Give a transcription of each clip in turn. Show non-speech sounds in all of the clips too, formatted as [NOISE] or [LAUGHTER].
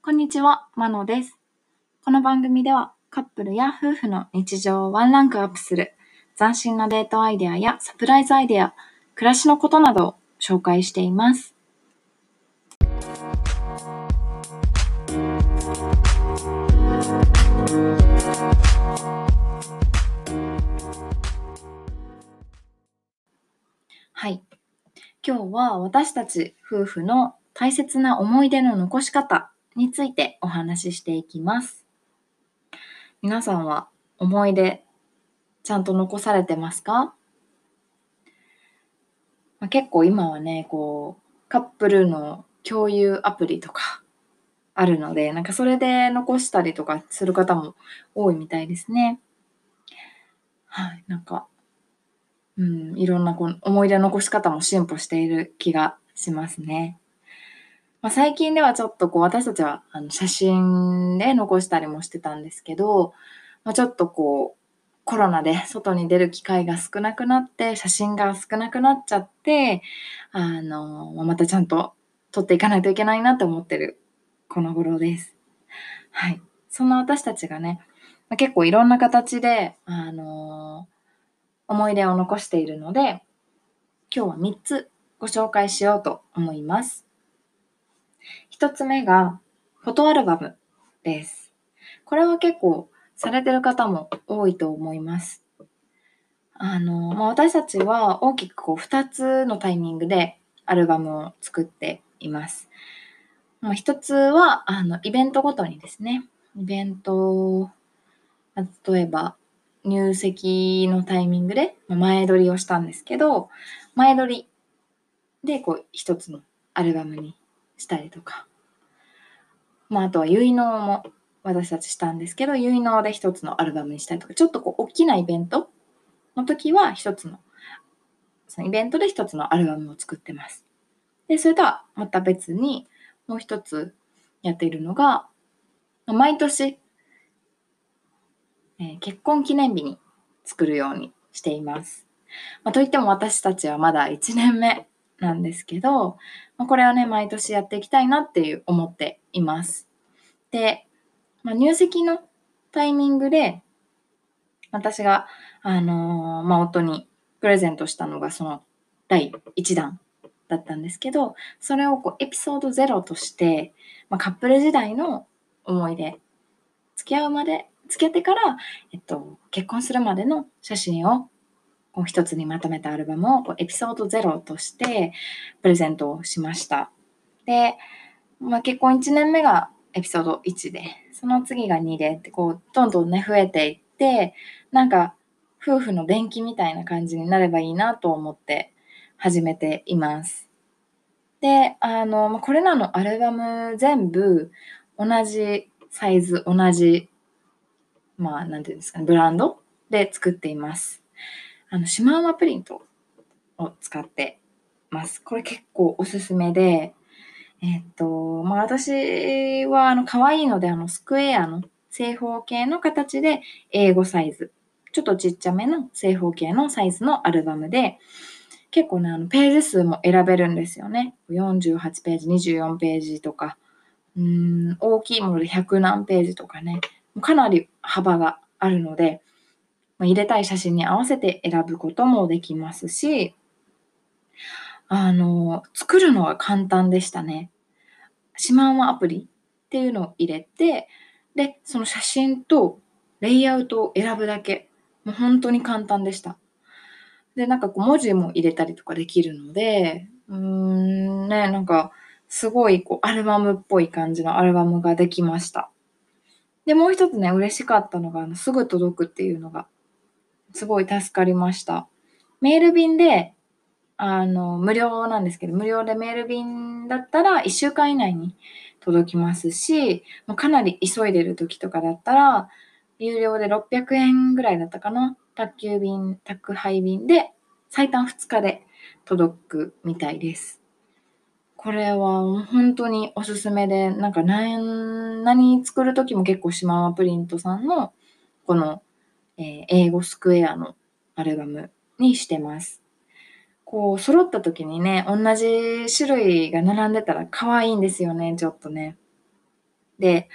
こんにちは、まのです。この番組ではカップルや夫婦の日常をワンランクアップする斬新なデートアイデアやサプライズアイデア、暮らしのことなどを紹介しています。はい。今日は私たち夫婦の大切な思い出の残し方についてお話ししていきます。皆さんは思い出ちゃんと残されてますか、まあ、結構今はね、こう、カップルの共有アプリとかあるので、なんかそれで残したりとかする方も多いみたいですね。はい、なんか、うん、いろんなこう思い出の残し方も進歩している気がしますね。まあ、最近ではちょっとこう私たちはあの写真で残したりもしてたんですけど、まあ、ちょっとこうコロナで外に出る機会が少なくなって写真が少なくなっちゃってあのまたちゃんと撮っていかないといけないなって思ってるこの頃です。はい。そんな私たちがね、まあ、結構いろんな形で、あの思い出を残しているので、今日は3つご紹介しようと思います。1つ目が、フォトアルバムです。これは結構されてる方も多いと思います。あの、まあ、私たちは大きくこう2つのタイミングでアルバムを作っています。ま、1つはあのイベントごとにですね、イベント、例えば入籍のタイミングで前撮りをしたんですけど、前撮りでこう一つのアルバムにしたりとか、まあ、あとは結納も私たちしたんですけど、結納で一つのアルバムにしたりとか、ちょっとこう大きなイベントの時は一つの、そのイベントで一つのアルバムを作ってます。で、それとはまた別にもう一つやっているのが、毎年えー、結婚記念日に作るようにしています。まあ、といっても私たちはまだ1年目なんですけど、まあ、これはね、毎年やっていきたいなっていう思っています。で、まあ、入籍のタイミングで、私が、あのー、まあ、夫にプレゼントしたのがその第1弾だったんですけど、それをこうエピソード0として、まあ、カップル時代の思い出、付き合うまで付き合ってから、えっと、結婚するまでの写真をこう一つにまとめたアルバムをエピソード0としてプレゼントをしました。で、まあ、結婚1年目がエピソード1で、その次が2でってこうどんどんね増えていって、なんか夫婦の電気みたいな感じになればいいなと思って始めています。で、あの、これらのアルバム全部同じサイズ、同じまあ、なんていうんですかね、ブランドで作っています。あの、シマウマプリントを使ってます。これ結構おすすめで、えっと、まあ私は、あの、可愛いので、あの、スクエアの正方形の形で英語サイズ、ちょっとちっちゃめの正方形のサイズのアルバムで、結構ね、あの、ページ数も選べるんですよね。48ページ、24ページとか、うん、大きいもので100何ページとかね、かなり幅があるので、ま、入れたい写真に合わせて選ぶこともできますし、あの、作るのは簡単でしたね。シマウマアプリっていうのを入れて、で、その写真とレイアウトを選ぶだけ。もう本当に簡単でした。で、なんかこう文字も入れたりとかできるので、うーん、ね、なんかすごいこうアルバムっぽい感じのアルバムができました。で、もう一つね、嬉しかったのが、あのすぐ届くっていうのが、すごい助かりました。メール便で、あの、無料なんですけど、無料でメール便だったら1週間以内に届きますし、もうかなり急いでる時とかだったら、有料で600円ぐらいだったかな。宅急便、宅配便で最短2日で届くみたいです。これは本当におすすめで、なんか何、何作るときも結構シマウマプリントさんのこの、えー、英語スクエアのアルバムにしてます。こう、揃った時にね、同じ種類が並んでたら可愛いんですよね、ちょっとね。で、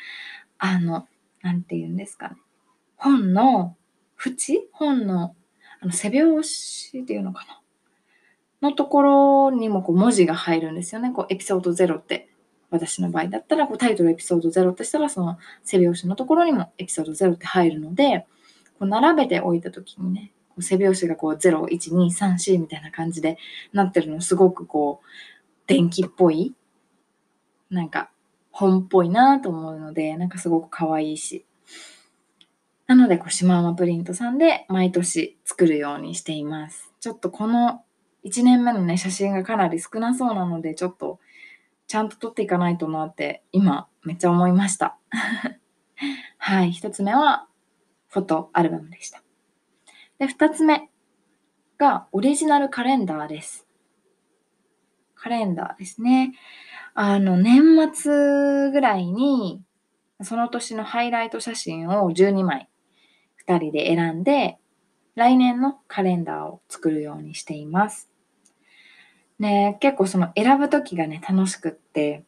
あの、なんて言うんですかね。本の縁？本のあの背表紙っていうのかな？のところにもこう文字が入るんですよね。こうエピソード0って私の場合だったらこうタイトルエピソード0ってしたらその背表紙のところにもエピソード0って入るのでこう並べておいた時にね背表紙がこう01234みたいな感じでなってるのすごくこう電気っぽいなんか本っぽいなと思うのでなんかすごく可愛いし。なのでこうシマウマプリントさんで毎年作るようにしています。ちょっとこの1年目のね写真がかなり少なそうなのでちょっとちゃんと撮っていかないとなって今めっちゃ思いました。[LAUGHS] はい1つ目はフォトアルバムでした。で2つ目がオリジナルカレンダーですカレンダーですねあの年末ぐらいにその年のハイライト写真を12枚2人で選んで来年のカレンダーを作るようにしています。ね、結構その選ぶ時がね、楽しくって、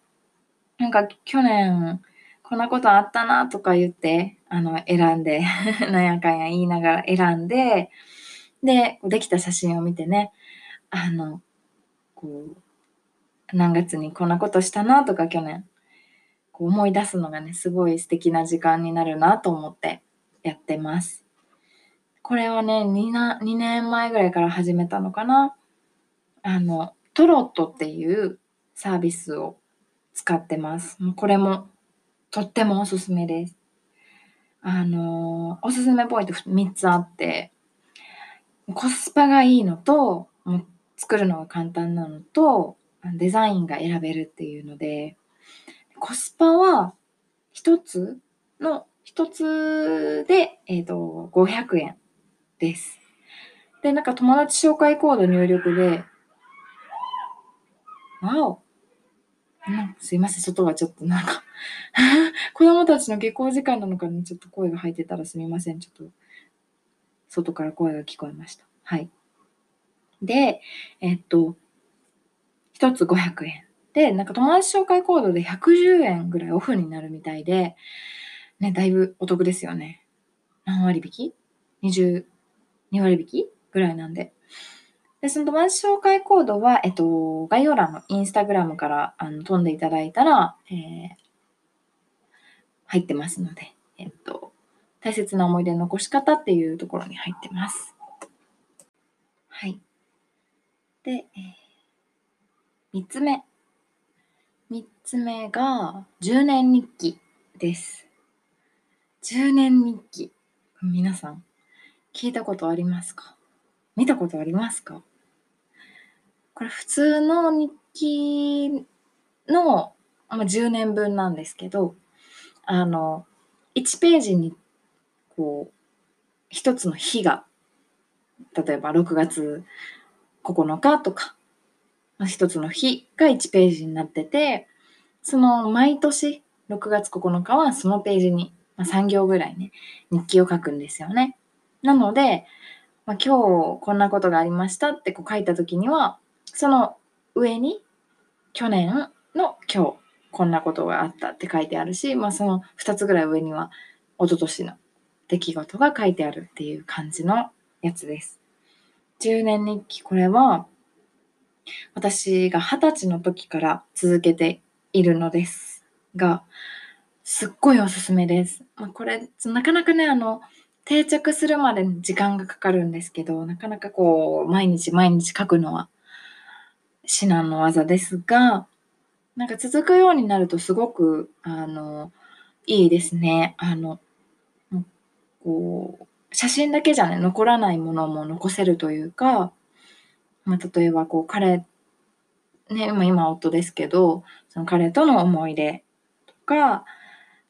なんか去年こんなことあったなとか言って、あの、選んで [LAUGHS] なんやかんや言いながら選んで、で、できた写真を見てね、あの、こう、何月にこんなことしたなとか去年、こう思い出すのがね、すごい素敵な時間になるなと思ってやってます。これはね2な、2年前ぐらいから始めたのかな。あの、トロットっていうサービスを使ってます。これもとってもおすすめです。あの、おすすめポイント3つあって、コスパがいいのと、もう作るのが簡単なのと、デザインが選べるっていうので、コスパは1つの、1つで、えっ、ー、と、500円です。で、なんか友達紹介コード入力で、わお。うん、すいません、外はちょっとなんか [LAUGHS] 子供たちの下校時間なのかな、ちょっと声が入ってたらすみません。ちょっと、外から声が聞こえました。はい。で、えっと、一つ500円。で、なんか友達紹介コードで110円ぐらいオフになるみたいで、ね、だいぶお得ですよね。何割引？き ?22 割引きぐらいなんで。で、その友達紹介コードは、えっと、概要欄のインスタグラムからあの飛んでいただいたら、えー、入ってますので、えっと、大切な思い出の残し方っていうところに入ってます。はい。で、えー、3つ目。3つ目が、10年日記です。10年日記。皆さん、聞いたことありますか？見たことありますか？これ普通の日記の、まあ、10年分なんですけど、あの、1ページに、こう、一つの日が、例えば6月9日とか、一つの日が1ページになってて、その毎年6月9日はそのページに、まあ、3行ぐらいね、日記を書くんですよね。なので、まあ、今日こんなことがありましたってこう書いた時には、その上に去年の今日こんなことがあったって書いてあるし、まあ、その2つぐらい上には一昨年の出来事が書いてあるっていう感じのやつです。10年日記これは私が二十歳の時から続けているのですがすっごいおすすめです。まあ、これなかなかねあの定着するまで時間がかかるんですけどなかなかこう毎日毎日書くのは至難の技ですが、なんか続くようになるとすごく、あの、いいですね。あの、こう、写真だけじゃね、残らないものも残せるというか、まあ、例えばこう、彼、ね、今夫ですけど、その彼との思い出とか、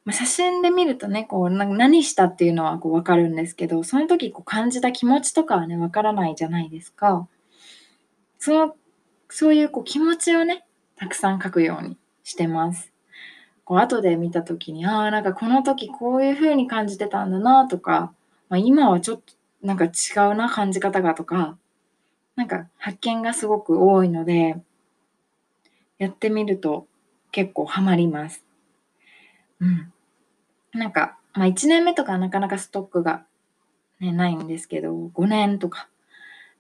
まあ、写真で見るとね、こう、何したっていうのはこう分かるんですけど、その時こう感じた気持ちとかはね、分からないじゃないですか。そのそういうこう気持ちをね、たくさん書くようにしてます。こう後で見た時に、ああ、なんかこの時こういう風に感じてたんだなとか、まあ、今はちょっとなんか違うな感じ方がとか、なんか発見がすごく多いので、やってみると結構ハマります。うん。なんか、まあ1年目とかなかなかストックが、ね、ないんですけど、5年とか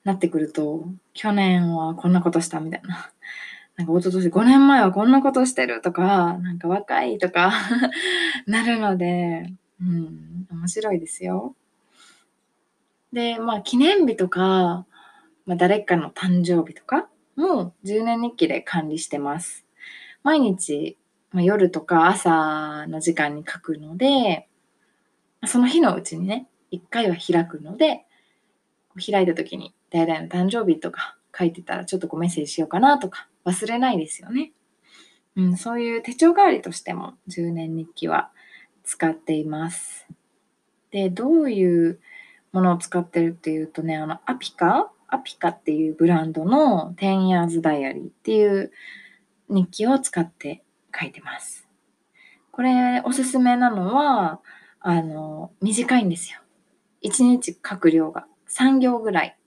なってくると、去年はこんなことしたみたいな。[LAUGHS] なんか一昨年5年前はこんなことしてるとか、なんか若いとか [LAUGHS] なるので、うん、面白いですよ。で、まあ記念日とか、まあ、誰かの誕生日とかも10年日記で管理してます。毎日、まあ、夜とか朝の時間に書くので、その日のうちにね、一回は開くので、開いた時に誰々の誕生日とか書いてたらちょっとこうメッセージしようかなとか忘れないですよね。うん、そういう手帳代わりとしても10年日記は使っています。で、どういうものを使ってるっていうとね、あの、アピカ？アピカっていうブランドの10 years diary っていう日記を使って書いてます。これおすすめなのは、あの、短いんですよ。1日書く量が3行ぐらい。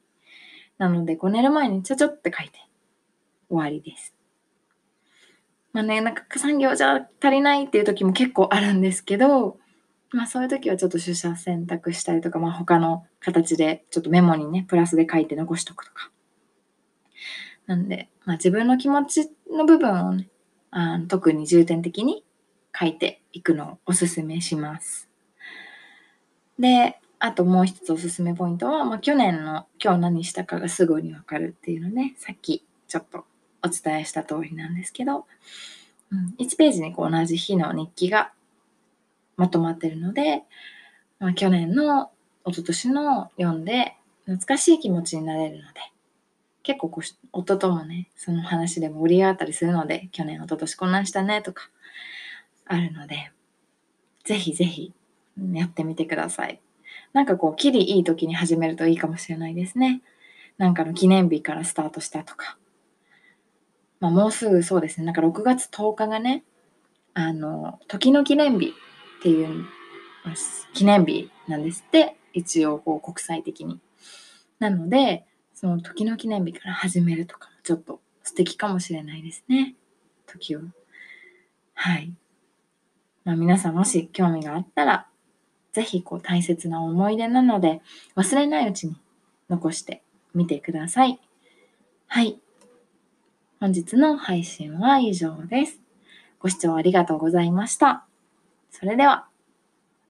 なので、こう寝る前にちょちょって書いて終わりです。まあね、なんか3行じゃ足りないっていう時も結構あるんですけど、まあそういう時はちょっと取捨選択したりとか、まあ他の形でちょっとメモにね、プラスで書いて残しとくとか。なんで、まあ自分の気持ちの部分をね、あ特に重点的に書いていくのをおすすめします。で、あともう一つおすすめポイントは、まあ、去年の今日何したかがすぐにわかるっていうのね、さっきちょっとお伝えした通りなんですけど、うん、1ページにこう同じ日の日記がまとまってるので、まあ、去年の一昨年の読んで懐かしい気持ちになれるので、結構こう夫ともね、その話で盛り上がったりするので、去年、一昨年こんなんしたねとかあるので、ぜひぜひやってみてください。なんかこう、きりいい時に始めるといいかもしれないですね。なんかの記念日からスタートしたとか。まあもうすぐそうですね。なんか6月10日がね、あの、時の記念日っていう記念日なんですって。一応こう国際的に。なので、その時の記念日から始めるとかもちょっと素敵かもしれないですね。時を。はい。まあ皆さんもし興味があったら、ぜひこう大切な思い出なので忘れないうちに残してみてください。はい。本日の配信は以上です。ご視聴ありがとうございました。それでは。